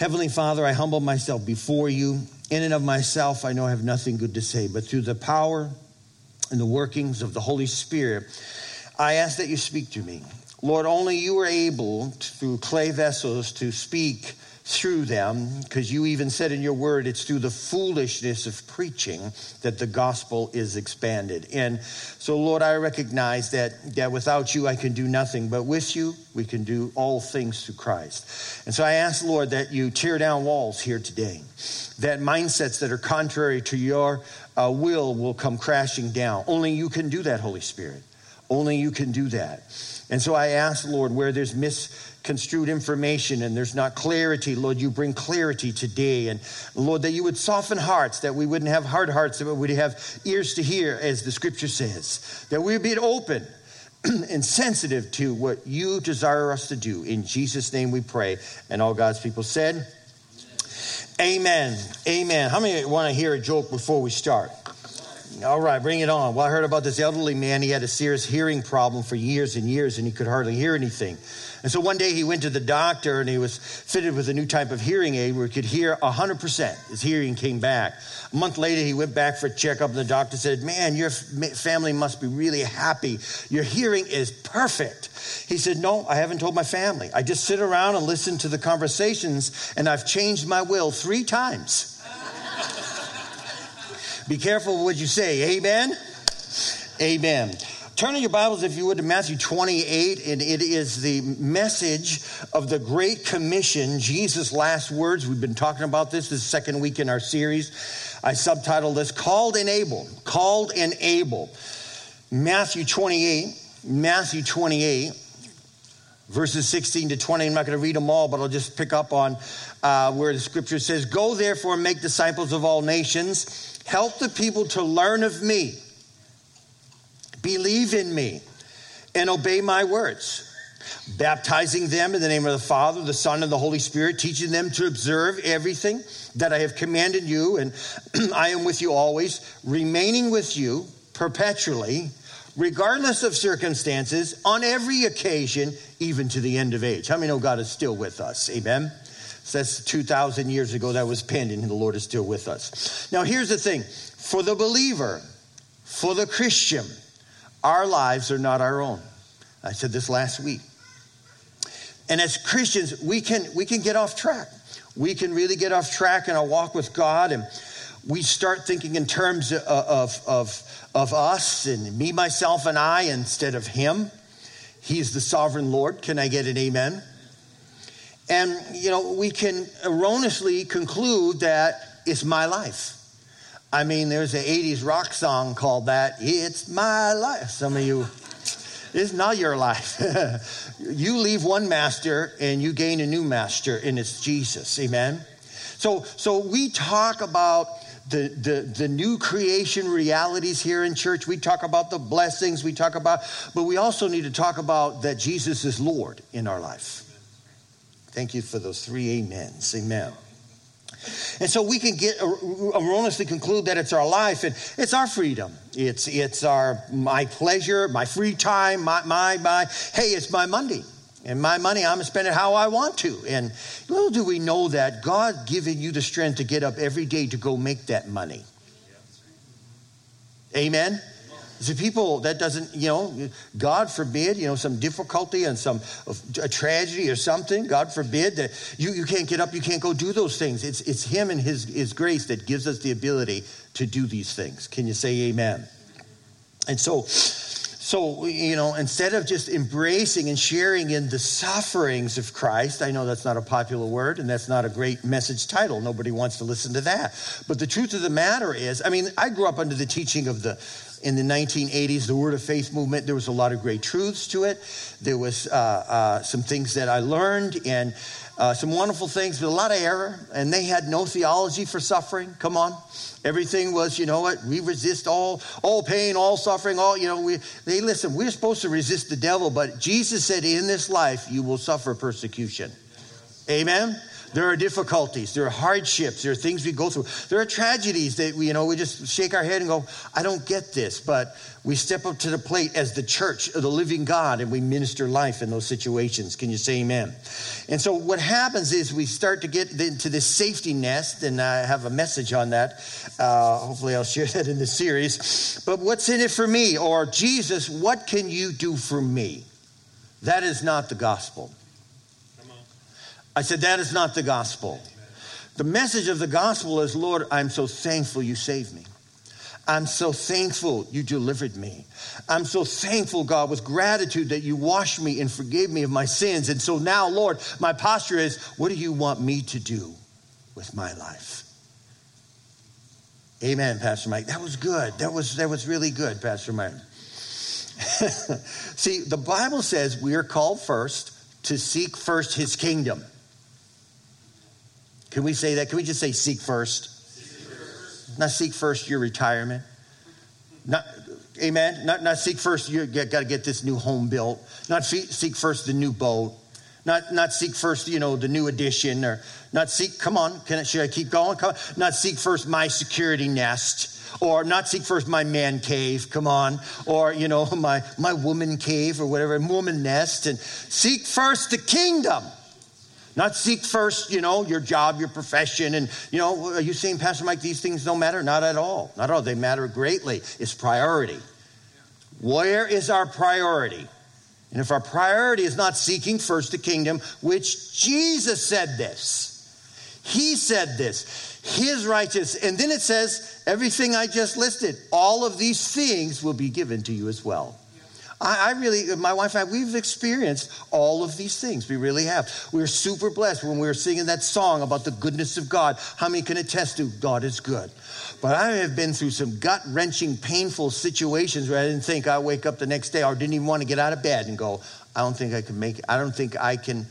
Heavenly Father, I humble myself before you. In and of myself, I know I have nothing good to say, but through the power and the workings of the Holy Spirit, I ask that you speak to me. Lord, only you are able, to, through clay vessels, to speak through them, because you even said in your word, it's through the foolishness of preaching that the gospel is expanded. And so, Lord, I recognize that, that without you, I can do nothing, but with you, we can do all things through Christ. And so I ask, Lord, that you tear down walls here today, that mindsets that are contrary to your uh, will will come crashing down. Only you can do that, Holy Spirit. Only you can do that. And so I ask, Lord, where there's misconstrued information and there's not clarity, Lord, you bring clarity today. And Lord, that you would soften hearts, that we wouldn't have hard hearts, but we'd have ears to hear, as the scripture says, that we'd be open and sensitive to what you desire us to do. In Jesus' name we pray. And all God's people said, Amen. Amen. How many want to hear a joke before we start? All right, bring it on. Well, I heard about this elderly man. He had a serious hearing problem for years and years, and he could hardly hear anything. And so one day he went to the doctor and he was fitted with a new type of hearing aid where he could hear 100%. His hearing came back. A month later, he went back for a checkup, and the doctor said, Man, your family must be really happy. Your hearing is perfect. He said, No, I haven't told my family. I just sit around and listen to the conversations, and I've changed my will three times. Be careful what you say. Amen? Amen. Turn in your Bibles, if you would, to Matthew 28, and it is the message of the Great Commission, Jesus' last words. We've been talking about this this second week in our series. I subtitled this Called and Able. Called and Able. Matthew 28, Matthew 28, verses 16 to 20. I'm not going to read them all, but I'll just pick up on uh, where the scripture says, Go therefore and make disciples of all nations Help the people to learn of me, believe in me, and obey my words. Baptizing them in the name of the Father, the Son, and the Holy Spirit, teaching them to observe everything that I have commanded you, and I am with you always, remaining with you perpetually, regardless of circumstances, on every occasion, even to the end of age. How many know God is still with us? Amen. So That's 2,000 years ago that was penned, and the Lord is still with us. Now, here's the thing for the believer, for the Christian, our lives are not our own. I said this last week. And as Christians, we can, we can get off track. We can really get off track in our walk with God, and we start thinking in terms of, of, of, of us and me, myself, and I instead of Him. He's the sovereign Lord. Can I get an amen? And, you know, we can erroneously conclude that it's my life. I mean, there's an 80s rock song called that, It's My Life. Some of you, it's not your life. you leave one master and you gain a new master, and it's Jesus. Amen? So, so we talk about the, the, the new creation realities here in church. We talk about the blessings, we talk about, but we also need to talk about that Jesus is Lord in our life. Thank you for those three amens. Amen. And so we can get erroneously conclude that it's our life and it's our freedom. It's it's our my pleasure, my free time, my my my hey, it's my money. And my money, I'm gonna spend it how I want to. And little do we know that God giving you the strength to get up every day to go make that money. Amen. See, people that doesn't, you know, God forbid, you know, some difficulty and some a tragedy or something, God forbid that you, you can't get up, you can't go do those things. It's, it's Him and His, His grace that gives us the ability to do these things. Can you say amen? And so, so, you know, instead of just embracing and sharing in the sufferings of Christ, I know that's not a popular word and that's not a great message title. Nobody wants to listen to that. But the truth of the matter is, I mean, I grew up under the teaching of the in the 1980s, the Word of Faith movement. There was a lot of great truths to it. There was uh, uh, some things that I learned and uh, some wonderful things, but a lot of error. And they had no theology for suffering. Come on. Everything was, you know what, we resist all, all pain, all suffering, all, you know, we, they listen, we're supposed to resist the devil, but Jesus said, in this life, you will suffer persecution. Amen? There are difficulties, there are hardships, there are things we go through. There are tragedies that we, you know, we just shake our head and go, I don't get this. But we step up to the plate as the church of the living God and we minister life in those situations. Can you say amen? And so what happens is we start to get into this safety nest, and I have a message on that. Uh, hopefully, I'll share that in the series. But what's in it for me? Or Jesus, what can you do for me? That is not the gospel. I said, That is not the gospel. The message of the gospel is, Lord, I'm so thankful you saved me. I'm so thankful you delivered me. I'm so thankful, God, with gratitude that you washed me and forgave me of my sins. And so now, Lord, my posture is, what do you want me to do with my life? Amen, Pastor Mike. That was good. That was that was really good, Pastor Mike. See, the Bible says we are called first to seek first his kingdom. Can we say that? Can we just say seek first? Seek first. Not seek first your retirement. Not, amen. Not, not seek first you got to get this new home built. Not seek first the new boat. Not, not seek first, you know, the new addition or not seek, come on, can I, should I keep going? Come on. Not seek first my security nest or not seek first my man cave, come on, or, you know, my, my woman cave or whatever, woman nest and seek first the kingdom not seek first, you know, your job, your profession. And, you know, are you saying, Pastor Mike, these things don't matter? Not at all. Not at all. They matter greatly. It's priority. Where is our priority? And if our priority is not seeking first the kingdom, which Jesus said this, he said this, his righteous, and then it says, everything I just listed, all of these things will be given to you as well. I, I, really, my wife and I, we've experienced all of these things. We really have. We were super blessed when we were singing that song about the goodness of God. How many can attest to God is good? But I have been through some gut wrenching, painful situations where I didn't think I'd wake up the next day or didn't even want to get out of bed and go, I don't think I can make it. I don't think I can.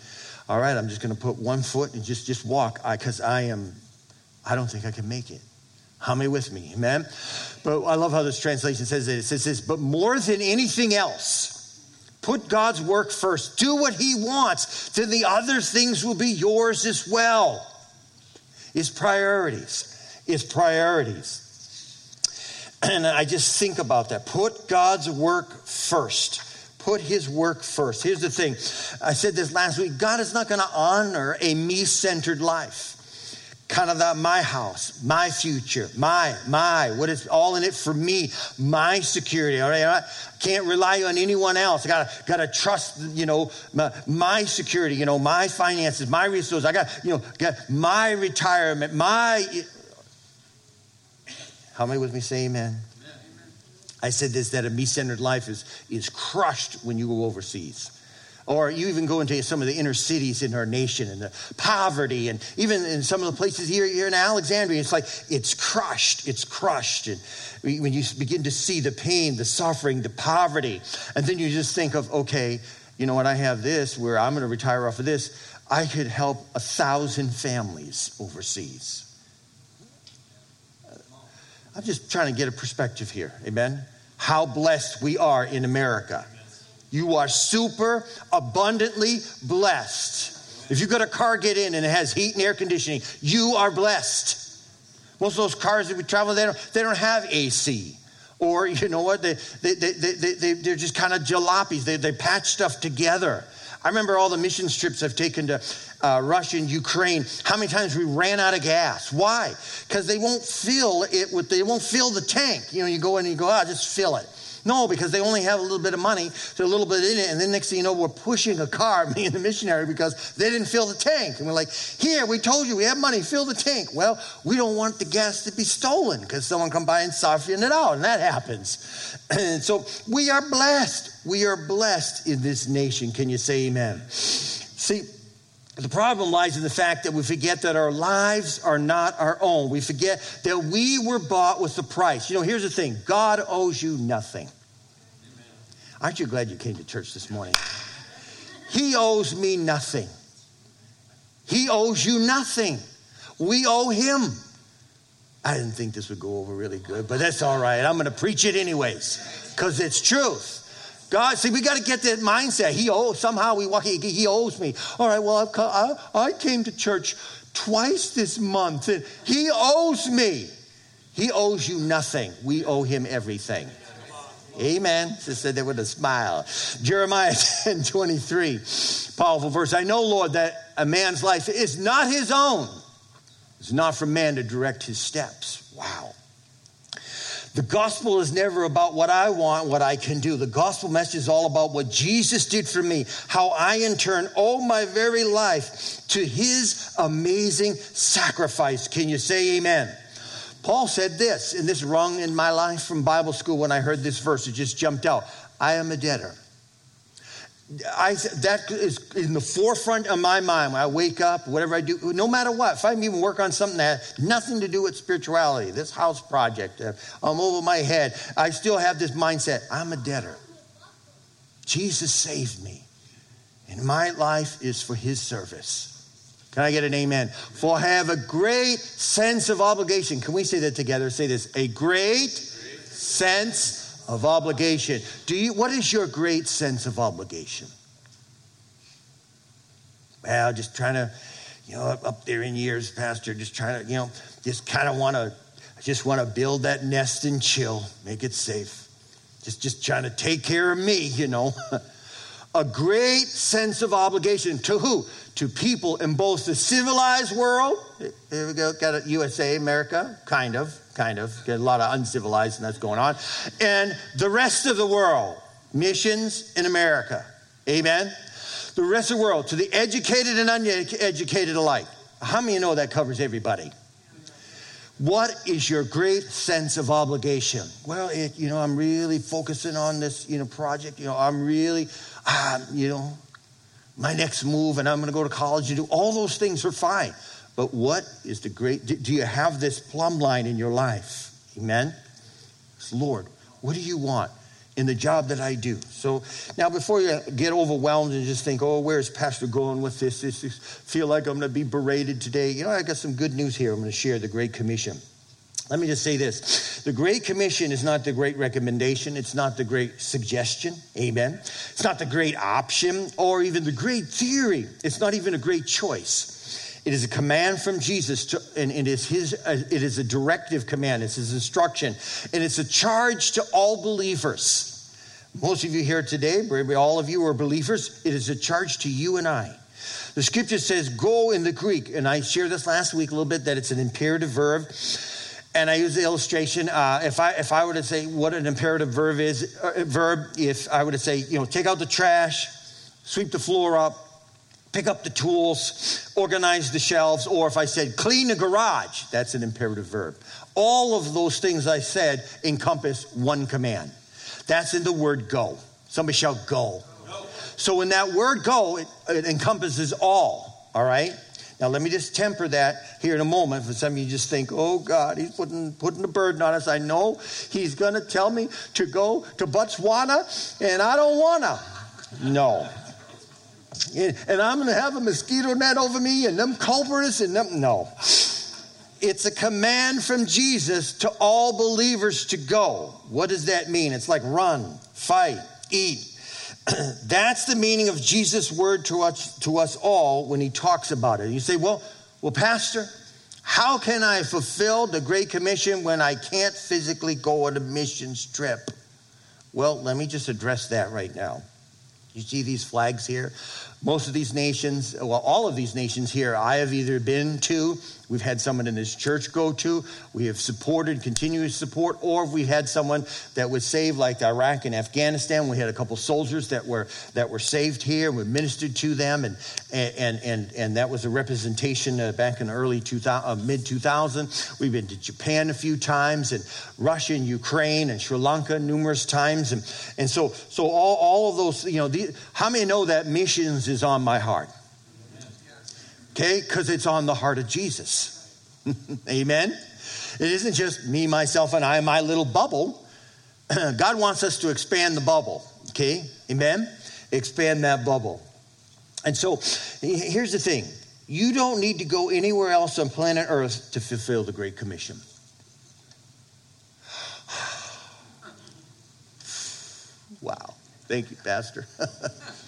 All right, I'm just going to put one foot and just, just walk because I, I am, I don't think I can make it. How many with me? Amen. But I love how this translation says it. It says this, but more than anything else, put God's work first. Do what He wants, then the other things will be yours as well. Is priorities. Is priorities. And I just think about that. Put God's work first. Put his work first. Here's the thing I said this last week God is not going to honor a me centered life kind of that my house, my future, my, my, what is all in it for me, my security. All right. I can't rely on anyone else. I gotta, gotta trust, you know, my, my security, you know, my finances, my resources. I got, you know, got my retirement, my. How many with me say amen? amen. I said this that a me centered life is, is crushed when you go overseas. Or you even go into some of the inner cities in our nation and the poverty, and even in some of the places here, here in Alexandria, it's like it's crushed, it's crushed. And when you begin to see the pain, the suffering, the poverty, and then you just think of, okay, you know what, I have this where I'm going to retire off of this. I could help a thousand families overseas. I'm just trying to get a perspective here. Amen. How blessed we are in America. You are super abundantly blessed. If you got a car, get in and it has heat and air conditioning, you are blessed. Most of those cars that we travel, they don't, they don't have AC. Or, you know what, they, they, they, they, they, they're just kind of jalopies. They, they patch stuff together. I remember all the mission trips I've taken to uh, Russia and Ukraine. How many times we ran out of gas? Why? Because they won't fill it with. They won't fill the tank. You know, you go in and you go, ah, just fill it. No, because they only have a little bit of money, so a little bit in it, and then next thing you know, we're pushing a car, me and the missionary, because they didn't fill the tank. And we're like, here, we told you we have money, fill the tank. Well, we don't want the gas to be stolen because someone come by and soften it out, and that happens. And so we are blessed. We are blessed in this nation. Can you say amen? See, The problem lies in the fact that we forget that our lives are not our own. We forget that we were bought with the price. You know, here's the thing God owes you nothing. Aren't you glad you came to church this morning? He owes me nothing. He owes you nothing. We owe him. I didn't think this would go over really good, but that's all right. I'm going to preach it anyways because it's truth. God, see, we got to get that mindset. He owes, somehow we walk, he, he owes me. All right, well, I've, I, I came to church twice this month and he owes me. He owes you nothing. We owe him everything. Amen. She said that with a smile. Jeremiah 10 23, powerful verse. I know, Lord, that a man's life is not his own. It's not for man to direct his steps. Wow. The gospel is never about what I want, what I can do. The gospel message is all about what Jesus did for me, how I in turn owe my very life to his amazing sacrifice. Can you say amen? Paul said this, and this rung in my life from Bible school when I heard this verse. It just jumped out. I am a debtor. I, that is in the forefront of my mind when I wake up, whatever I do, no matter what. If I even work on something that has nothing to do with spirituality, this house project, uh, I'm over my head, I still have this mindset I'm a debtor. Jesus saved me, and my life is for his service. Can I get an amen? For I have a great sense of obligation. Can we say that together? Say this a great sense of obligation. Do you, what is your great sense of obligation? Well, just trying to, you know, up there in years, Pastor, just trying to, you know, just kind of want to, just want to build that nest and chill, make it safe. Just, just trying to take care of me, you know. a great sense of obligation to who? To people in both the civilized world. Here we go, got it, USA, America, kind of, kind of. Get a lot of uncivilized and that's going on. And the rest of the world, missions in America. Amen. The rest of the world, to the educated and uneducated alike. How many you know that covers everybody? What is your great sense of obligation? Well, it, you know, I'm really focusing on this, you know, project. You know, I'm really, um, you know, my next move, and I'm going to go to college and do all those things are fine. But what is the great, do you have this plumb line in your life? Amen? Lord, what do you want in the job that I do? So now, before you get overwhelmed and just think, oh, where's Pastor going with this? This, this feel like I'm going to be berated today. You know, I got some good news here. I'm going to share the Great Commission. Let me just say this the Great Commission is not the great recommendation, it's not the great suggestion. Amen. It's not the great option or even the great theory. It's not even a great choice. It is a command from Jesus, to, and it is his. Uh, it is a directive command. It's his instruction, and it's a charge to all believers. Most of you here today, maybe all of you are believers. It is a charge to you and I. The scripture says, "Go" in the Greek, and I shared this last week a little bit that it's an imperative verb. And I use the illustration. Uh, if I if I were to say what an imperative verb is, uh, verb, if I were to say, you know, take out the trash, sweep the floor up, pick up the tools, organize the shelves, or if I said clean the garage, that's an imperative verb. All of those things I said encompass one command. That's in the word go. Somebody shout go. So in that word go, it, it encompasses all, all right? Now let me just temper that here in a moment. For some of you just think, oh God, he's putting putting a burden on us. I know he's gonna tell me to go to Botswana, and I don't wanna. No, and I'm going to have a mosquito net over me and them culprits and them. No. It's a command from Jesus to all believers to go. What does that mean? It's like run, fight, eat. That's the meaning of Jesus' word to us, to us all when he talks about it. You say, well, well, Pastor, how can I fulfill the Great Commission when I can't physically go on a missions trip? Well, let me just address that right now. You see these flags here? Most of these nations, well, all of these nations here, I have either been to we've had someone in this church go to, we have supported, continue to support, or we've had someone that was saved, like Iraq and Afghanistan. We had a couple soldiers that were that were saved here. We ministered to them, and and and and that was a representation uh, back in the early 2000, uh, mid 2000. We've been to Japan a few times, and Russia and Ukraine and Sri Lanka numerous times, and and so so all all of those, you know, the, how many know that missions is on my heart? Okay? Because it's on the heart of Jesus. Amen? It isn't just me, myself, and I, my little bubble. God wants us to expand the bubble. Okay? Amen? Expand that bubble. And so here's the thing you don't need to go anywhere else on planet Earth to fulfill the Great Commission. wow. Thank you, Pastor.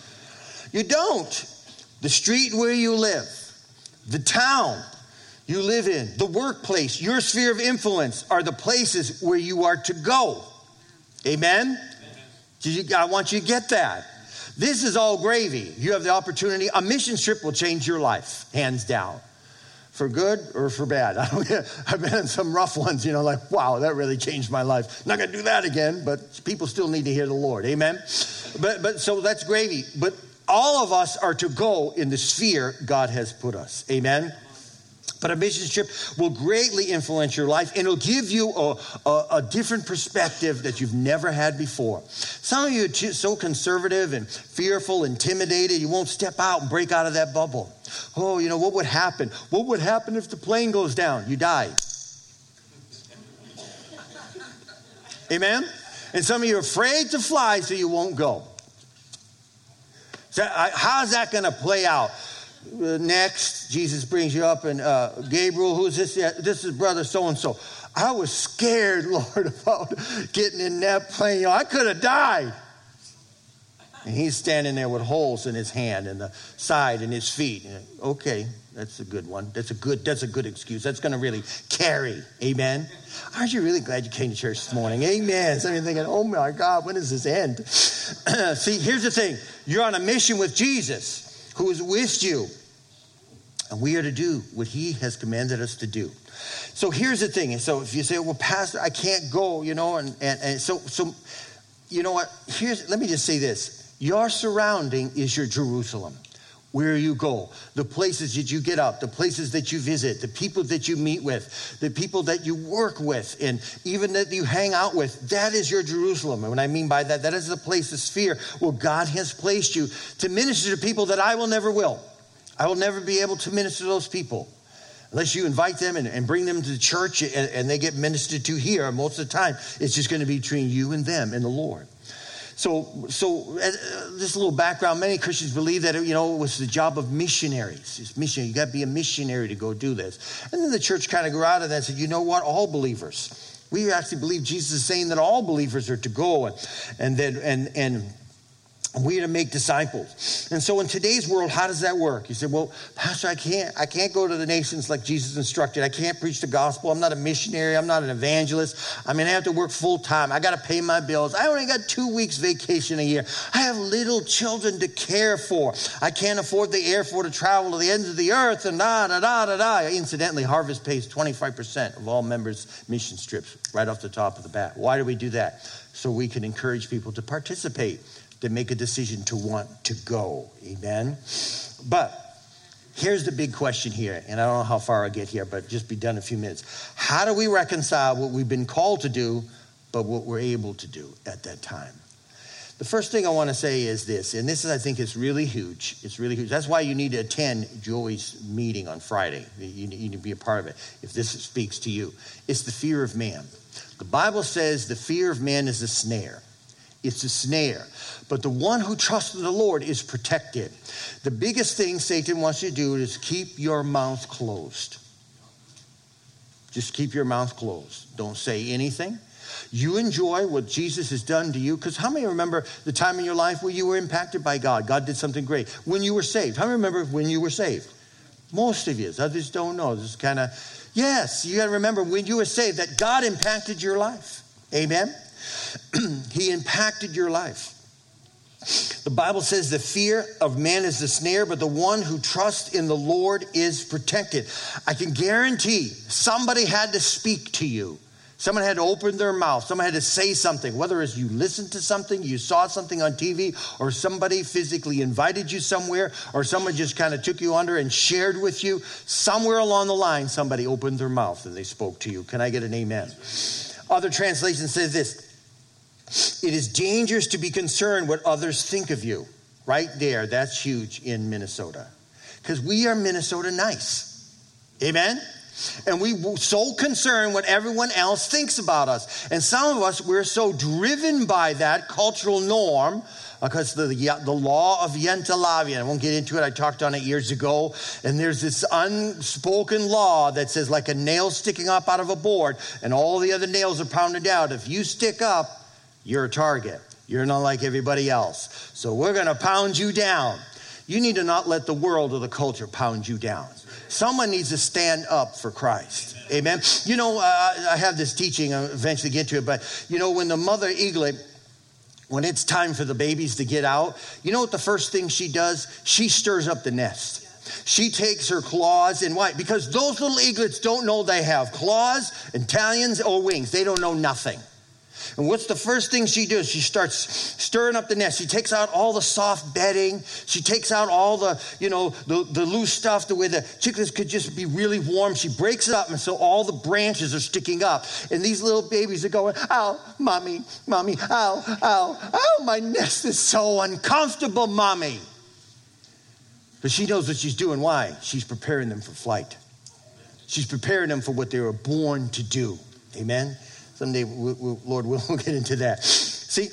you don't. The street where you live, the town you live in, the workplace, your sphere of influence are the places where you are to go. Amen? Amen. I want you to get that. This is all gravy. You have the opportunity. A mission trip will change your life, hands down, for good or for bad. I've been in some rough ones, you know, like, wow, that really changed my life. Not going to do that again, but people still need to hear the Lord. Amen? But, but so that's gravy. But all of us are to go in the sphere God has put us. Amen? But a mission trip will greatly influence your life and it'll give you a, a, a, different perspective that you've never had before. Some of you are so conservative and fearful, intimidated, you won't step out and break out of that bubble. Oh, you know, what would happen? What would happen if the plane goes down? You die. Amen? And some of you are afraid to fly, so you won't go. So, how's that going to play out? Uh, next, Jesus brings you up, and uh, Gabriel, who's this? This is brother so and so. I was scared, Lord, about getting in that plane. You know, I could have died. And he's standing there with holes in his hand and the side and his feet. And, okay, that's a good one. That's a good. That's a good excuse. That's going to really carry. Amen. Aren't you really glad you came to church this morning? Amen. Some of you thinking, "Oh my God, when does this end?" See, here's the thing: you're on a mission with Jesus who is with you. And we are to do what he has commanded us to do. So here's the thing. And so if you say, well, Pastor, I can't go, you know, and, and, and so, so, you know what? Here's, let me just say this. Your surrounding is your Jerusalem where you go, the places that you get up, the places that you visit, the people that you meet with, the people that you work with, and even that you hang out with. That is your Jerusalem. And what I mean by that, that is the place, the sphere where God has placed you to minister to people that I will never will. I will never be able to minister to those people unless you invite them and, and bring them to the church and, and they get ministered to here. Most of the time, it's just going to be between you and them and the Lord. So, so uh, just a little background. Many Christians believe that you know it was the job of missionaries. It's missionary. You got to be a missionary to go do this. And then the church kind of grew out of that and said, you know what? All believers. We actually believe Jesus is saying that all believers are to go and and then and and we are to make disciples. And so in today's world, how does that work? You say, well, Pastor, I can't, I can't go to the nations like Jesus instructed. I can't preach the gospel. I'm not a missionary. I'm not an evangelist. I mean, I have to work full time. I got to pay my bills. I only got two weeks vacation a year. I have little children to care for. I can't afford the airfare to travel to the ends of the earth and da, da, da, da, da. Incidentally, Harvest pays 25% of all members' mission trips right off the top of the bat. Why do we do that? So we can encourage people to participate to make a decision to want to go. Amen. But here's the big question here, and I don't know how far I get here, but just be done in a few minutes. How do we reconcile what we've been called to do, but what we're able to do at that time? The first thing I want to say is this, and this is, I think, is really huge. It's really huge. That's why you need to attend Joey's meeting on Friday. You need to be a part of it if this speaks to you. It's the fear of man. The Bible says the fear of man is a snare. It's a snare. But the one who trusts in the Lord is protected. The biggest thing Satan wants you to do is keep your mouth closed. Just keep your mouth closed. Don't say anything. You enjoy what Jesus has done to you. Because how many remember the time in your life where you were impacted by God? God did something great. When you were saved. How many remember when you were saved? Most of you. Others don't know. This is kind of, yes, you got to remember when you were saved that God impacted your life. Amen? he impacted your life. The Bible says the fear of man is the snare, but the one who trusts in the Lord is protected. I can guarantee somebody had to speak to you. Someone had to open their mouth. Someone had to say something, whether it's you listened to something, you saw something on TV, or somebody physically invited you somewhere, or someone just kind of took you under and shared with you. Somewhere along the line, somebody opened their mouth and they spoke to you. Can I get an amen? Other translation says this it is dangerous to be concerned what others think of you. Right there, that's huge in Minnesota. because we are Minnesota nice. Amen? And we so concerned what everyone else thinks about us. And some of us, we're so driven by that cultural norm because the, the law of Janteloven, I won't get into it, I talked on it years ago, and there's this unspoken law that says like a nail sticking up out of a board and all the other nails are pounded out. If you stick up, you're a target. You're not like everybody else. So we're going to pound you down. You need to not let the world or the culture pound you down. Someone needs to stand up for Christ. Amen. You know, uh, I have this teaching, I'll eventually get to it, but you know, when the mother eaglet, when it's time for the babies to get out, you know what the first thing she does? She stirs up the nest. She takes her claws and why? Because those little eaglets don't know they have claws and talons or wings. They don't know nothing. And what's the first thing she does? She starts stirring up the nest. She takes out all the soft bedding. She takes out all the, you know, the, the loose stuff, the way the chickens could just be really warm. She breaks it up, and so all the branches are sticking up. And these little babies are going, ow, mommy, mommy, ow, ow, ow, my nest is so uncomfortable, mommy. But she knows what she's doing. Why? She's preparing them for flight. She's preparing them for what they were born to do. Amen? Someday, we we Lord, we'll get into that. See,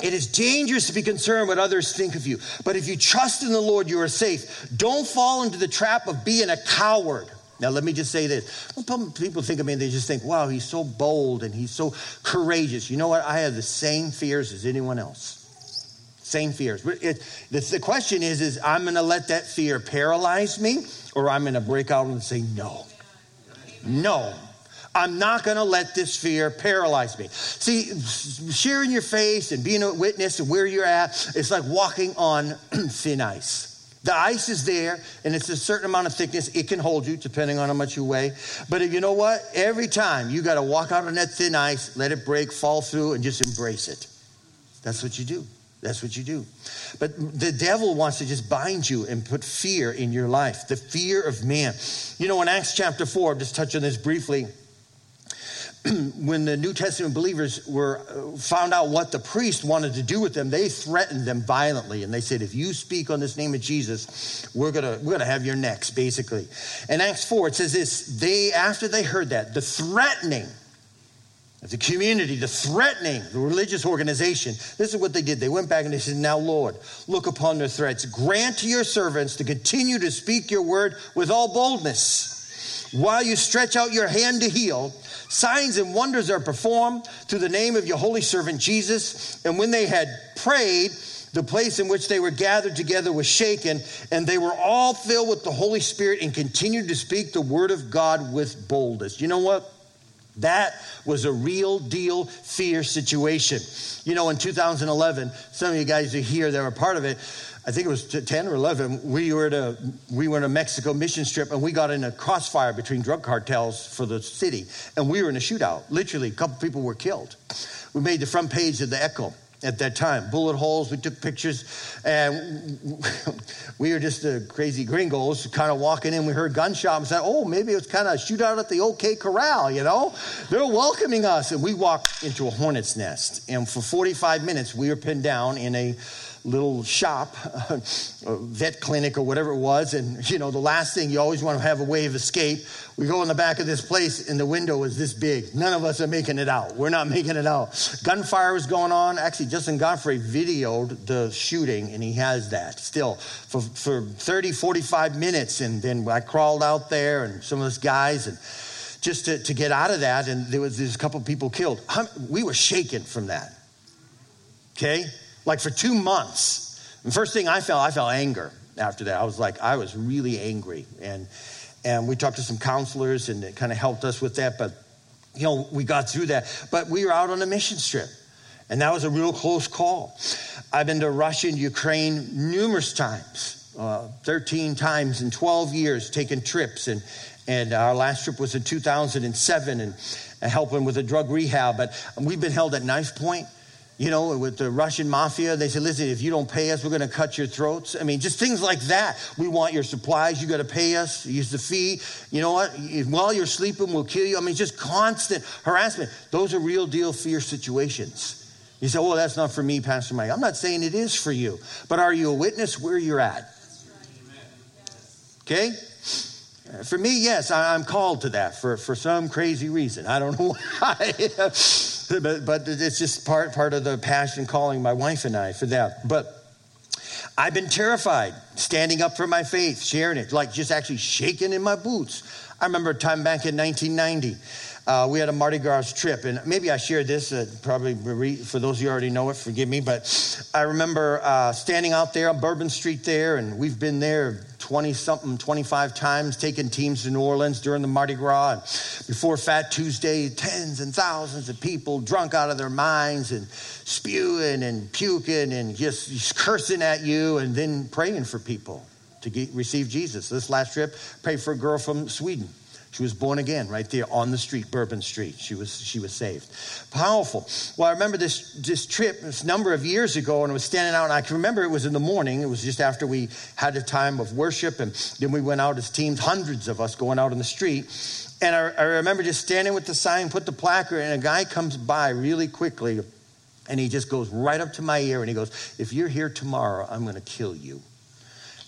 it is dangerous to be concerned what others think of you. But if you trust in the Lord, you are safe. Don't fall into the trap of being a coward. Now, let me just say this. People think of me and they just think, wow, he's so bold and he's so courageous. You know what? I have the same fears as anyone else. Same fears. It, the question is, is I'm going to let that fear paralyze me or I'm going to break out and say, no. No. I'm not going to let this fear paralyze me. See, sharing your faith and being a witness and where you're at, it's like walking on thin ice. The ice is there, and it's a certain amount of thickness. It can hold you, depending on how much you weigh. But you know what? Every time you got to walk out on that thin ice, let it break, fall through, and just embrace it. That's what you do. That's what you do. But the devil wants to just bind you and put fear in your life the fear of man. You know, in Acts chapter 4, I'll just touching this briefly. when the New Testament believers were uh, found out what the priest wanted to do with them, they threatened them violently, and they said, "If you speak on this name of Jesus, we're gonna we're gonna have your necks." Basically, in Acts four, it says this: They after they heard that, the threatening of the community, the threatening, the religious organization. This is what they did. They went back and they said, "Now, Lord, look upon their threats. Grant to your servants to continue to speak your word with all boldness." While you stretch out your hand to heal, Signs and wonders are performed through the name of your holy servant Jesus. And when they had prayed, the place in which they were gathered together was shaken, and they were all filled with the Holy Spirit and continued to speak the word of God with boldness. You know what? That was a real deal fear situation. You know, in 2011, some of you guys are here that were part of it. I think it was 10 or 11, we were, at a, we were in a Mexico mission trip and we got in a crossfire between drug cartels for the city. And we were in a shootout. Literally, a couple people were killed. We made the front page of the Echo at that time. Bullet holes, we took pictures, and we were just the crazy gringos kind of walking in. We heard gunshots and said, Oh, maybe it was kind of a shootout at the OK Corral, you know? They're welcoming us. And we walked into a hornet's nest. And for 45 minutes, we were pinned down in a little shop, vet clinic or whatever it was. And, you know, the last thing you always want to have a way of escape. We go in the back of this place and the window is this big. None of us are making it out. We're not making it out. Gunfire was going on. Actually, Justin Godfrey videoed the shooting and he has that still for, for 30, 45 minutes. And then I crawled out there and some of those guys and just to, to get out of that. And there was, there's a couple people killed. We were shaken from that. Okay? Like for two months. The first thing I felt, I felt anger after that. I was like, I was really angry. And, and we talked to some counselors and it kind of helped us with that. But, you know, we got through that. But we were out on a mission trip. And that was a real close call. I've been to Russia and Ukraine numerous times, uh, 13 times in 12 years, taking trips. And, and our last trip was in 2007 and, and helping with a drug rehab. But we've been held at knife point you know, with the Russian mafia, they said, listen, if you don't pay us, we're going to cut your throats. I mean, just things like that. We want your supplies. You got to pay us. Use the fee. You know what? While you're sleeping, we'll kill you. I mean, just constant harassment. Those are real deal fear situations. You say, well, that's not for me, Pastor Mike. I'm not saying it is for you, but are you a witness where you're at? Okay? For me, yes, I'm called to that for, for some crazy reason. I don't know why. but, but it's just part, part of the passion calling my wife and I for that. But I've been terrified standing up for my faith, sharing it, like just actually shaking in my boots. I remember a time back in 1990. Uh, we had a Mardi Gras trip, and maybe I shared this. Uh, probably for those of you already know it, forgive me. But I remember uh, standing out there on Bourbon Street there, and we've been there 20 something, 25 times, taking teams to New Orleans during the Mardi Gras. And before Fat Tuesday, tens and thousands of people drunk out of their minds and spewing and puking and just, cursing at you, and then praying for people to get, receive Jesus. This last trip, prayed for a girl from Sweden she was born again right there on the street, Bourbon Street. She was, she was saved. Powerful. Well, I remember this, this trip this number of years ago, and I was standing out, and I can remember it was in the morning. It was just after we had a time of worship, and then we went out as teams, hundreds of us going out on the street. And I, I remember just standing with the sign, put the placard, and a guy comes by really quickly, and he just goes right up to my ear, and he goes, If you're here tomorrow, I'm going to kill you.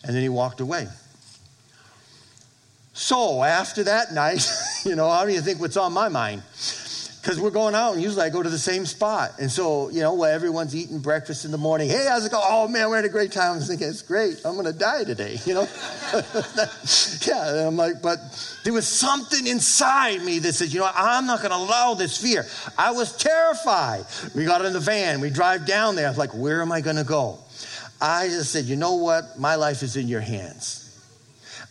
And then he walked away. So after that night, you know, how do you think what's on my mind? Because we're going out and usually I go to the same spot. And so, you know, while everyone's eating breakfast in the morning, hey, how's it go? Oh man, we had a great time. I was thinking, it's great. I'm going to die today, you know? yeah, and I'm like, but there was something inside me that said, you know, I'm not going to allow this fear. I was terrified. We got in the van, we drive down there. I was like, where am I going to go? I just said, you know what? My life is in your hands.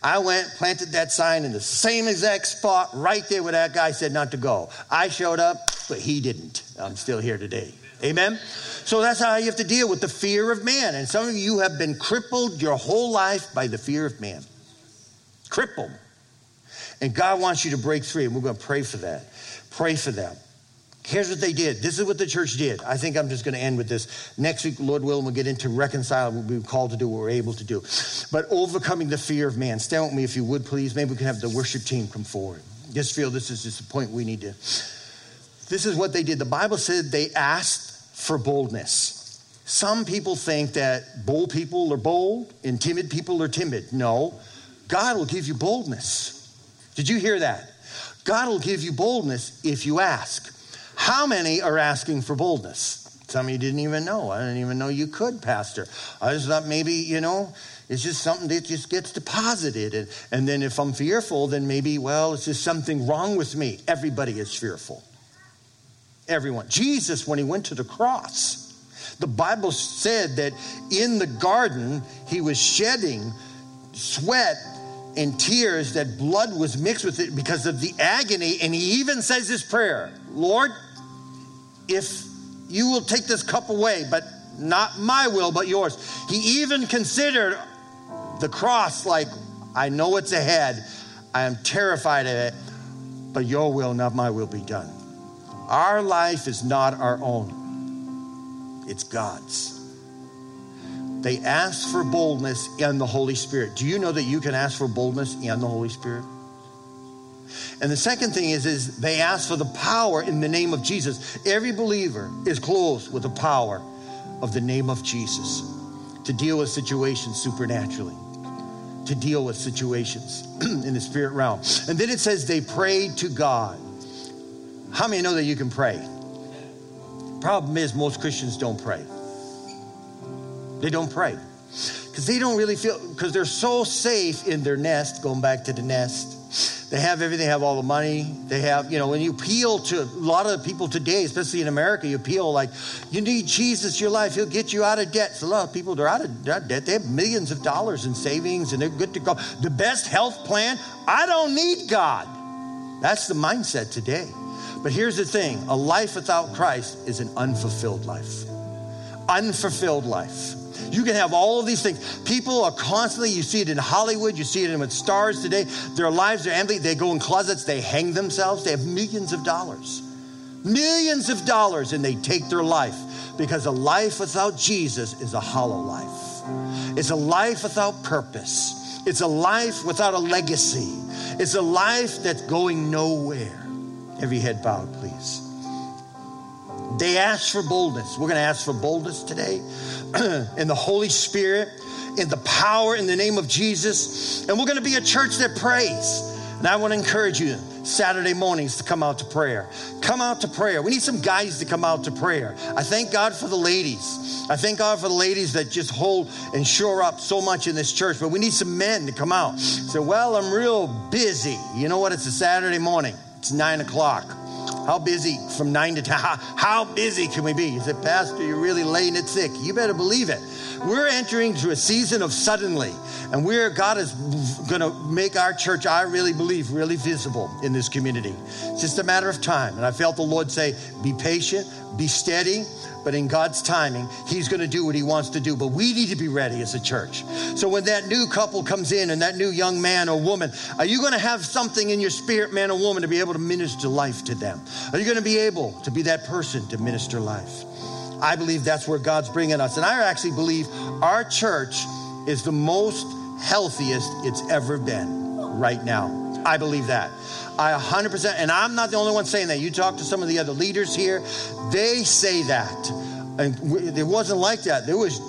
I went, planted that sign in the same exact spot right there where that guy said not to go. I showed up, but he didn't. I'm still here today. Amen? So that's how you have to deal with the fear of man. And some of you have been crippled your whole life by the fear of man. Crippled. And God wants you to break free, and we're going to pray for that. Pray for that. Here's what they did. This is what the church did. I think I'm just going to end with this. Next week, Lord willing, we'll get into reconcile We'll be called to do, what we're able to do. But overcoming the fear of man. Stand with me if you would, please. Maybe we can have the worship team come forward. Just feel this is just a point we need to. This is what they did. The Bible said they asked for boldness. Some people think that bold people are bold and timid people are timid. No, God will give you boldness. Did you hear that? God will give you boldness if you ask. How many are asking for boldness? Some of you didn't even know. I didn't even know you could, Pastor. I just thought maybe, you know, it's just something that just gets deposited. And, and then if I'm fearful, then maybe, well, it's just something wrong with me. Everybody is fearful. Everyone. Jesus, when he went to the cross, the Bible said that in the garden, he was shedding sweat and tears, that blood was mixed with it because of the agony. And he even says this prayer Lord, if you will take this cup away, but not my will, but yours. He even considered the cross like, I know what's ahead. I am terrified of it, but your will, not my will, be done. Our life is not our own, it's God's. They ask for boldness in the Holy Spirit. Do you know that you can ask for boldness in the Holy Spirit? And the second thing is, is they ask for the power in the name of Jesus. Every believer is clothed with the power of the name of Jesus to deal with situations supernaturally, to deal with situations in the spirit realm. And then it says they prayed to God. How many know that you can pray? Problem is, most Christians don't pray. They don't pray because they don't really feel, because they're so safe in their nest, going back to the nest they have everything, they have all the money. They have, you know, when you appeal to a lot of people today, especially in America, you appeal like, you need Jesus your life. He'll get you out of debt. So a lot of people, they're out of debt. They have millions of dollars in savings and they're good to go. The best health plan, I don't need God. That's the mindset today. But here's the thing a life without Christ is an unfulfilled life. Unfulfilled life. You can have all of these things. People are constantly, you see it in Hollywood, you see it in with stars today. Their lives are empty. They go in closets, they hang themselves. They have millions of dollars. Millions of dollars, and they take their life because a life without Jesus is a hollow life. It's a life without purpose. It's a life without a legacy. It's a life that's going nowhere. Every head bowed, please. They ask for boldness. We're going to ask for boldness today. and the Holy Spirit in the power in the name of Jesus. And we're going to be a church that prays. And I want to encourage you Saturday mornings to come out to prayer. Come out to prayer. We need some guys to come out to prayer. I thank God for the ladies. I thank God for the ladies that just hold and shore up so much in this church, but we need some men to come out. Say, well, I'm real busy. You know what? It's a Saturday morning. It's nine o'clock. How busy from nine to ten? How, how busy can we be? You said, Pastor, you're really laying it thick. You better believe it. We're entering into a season of suddenly, and we're God is going to make our church, I really believe, really visible in this community. It's just a matter of time. And I felt the Lord say, be patient, be steady, but in God's timing, He's going to do what He wants to do. But we need to be ready as a church. So when that new couple comes in and that new young man or woman, are you going to have something in your spirit, man or woman, to be able to minister life to them? Are you going to be able to be that person to minister life? I believe that's where God's bringing us. And I actually believe our church is the most healthiest it's ever been right now. I believe that. I 100%, and I'm not the only one saying that. You talk to some of the other leaders here, they say that. And it wasn't like that. There was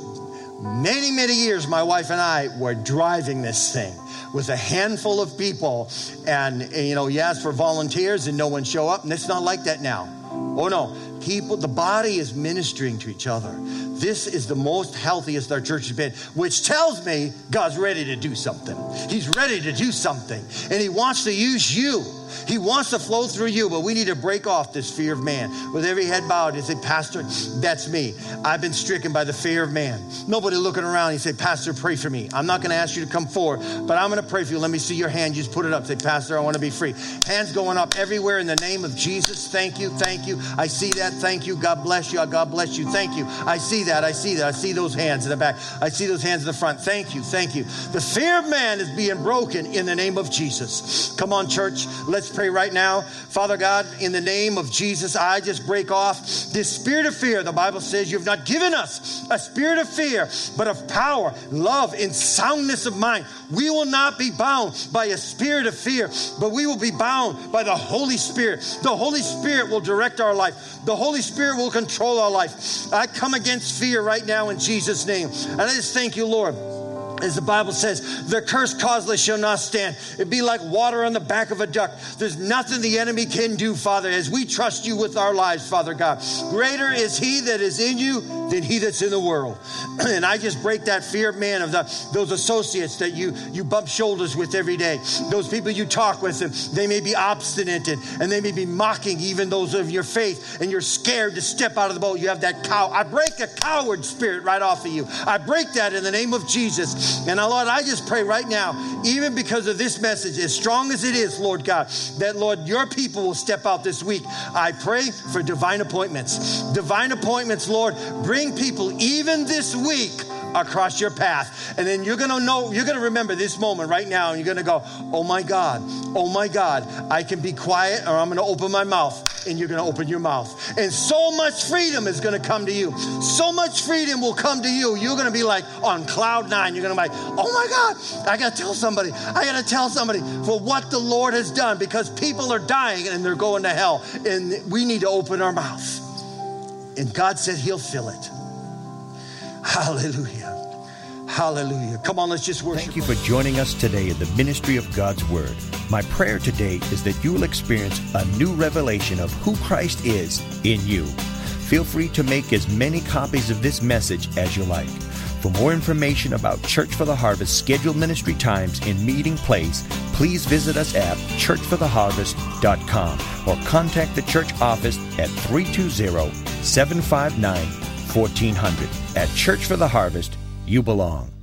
many, many years my wife and I were driving this thing with a handful of people. And, and you know, you ask for volunteers and no one show up. And it's not like that now. Oh no, people, the body is ministering to each other. This is the most healthiest our church has been, which tells me God's ready to do something. He's ready to do something, and He wants to use you. He wants to flow through you, but we need to break off this fear of man. With every head bowed, you say, Pastor, that's me. I've been stricken by the fear of man. Nobody looking around. You say, Pastor, pray for me. I'm not going to ask you to come forward, but I'm going to pray for you. Let me see your hand. You just put it up. Say, Pastor, I want to be free. Hands going up everywhere in the name of Jesus. Thank you. Thank you. I see that. Thank you. God bless you. God bless you. Thank you. I see that. I see that. I see those hands in the back. I see those hands in the front. Thank you. Thank you. The fear of man is being broken in the name of Jesus. Come on, church. Let's pray right now. Father God, in the name of Jesus, I just break off this spirit of fear. The Bible says you've not given us a spirit of fear, but of power, love, and soundness of mind. We will not be bound by a spirit of fear, but we will be bound by the Holy Spirit. The Holy Spirit will direct our life. The Holy Spirit will control our life. I come against fear right now in Jesus' name. And I just thank you, Lord as the Bible says, the curse causeless shall not stand. It'd be like water on the back of a duck. There's nothing the enemy can do, Father, as we trust you with our lives, Father God. Greater is he that is in you than he that's in the world. and I just break that fear, man, of the, those associates that you, you bump shoulders with every day. Those people you talk with, and they may be obstinate and, and they may be mocking even those of your faith, and you're scared to step out of the boat. You have that cow. I break a coward spirit right off of you. I break that in the name of Jesus. And uh, Lord, I just pray right now, even because of this message, as strong as it is, Lord God, that Lord, your people will step out this week. I pray for divine appointments. Divine appointments, Lord, bring people even this week across your path. And then you're going to know, you're going to remember this moment right now, and you're going to go, oh my God, oh my God, I can be quiet or I'm going to open my mouth. And you're going to open your mouth. And so much freedom is going to come to you. So much freedom will come to you. You're going to be like on cloud nine. You're going to be like, oh my God, I got to tell somebody. I got to tell somebody for what the Lord has done because people are dying and they're going to hell. And we need to open our mouth. And God said He'll fill it. Hallelujah. Hallelujah. Come on, let's just worship. Thank you for joining us today in the ministry of God's Word. My prayer today is that you will experience a new revelation of who Christ is in you. Feel free to make as many copies of this message as you like. For more information about Church for the Harvest scheduled ministry times and meeting place, please visit us at churchfortheharvest.com or contact the church office at 320 759 1400. At Church for the Harvest, you belong.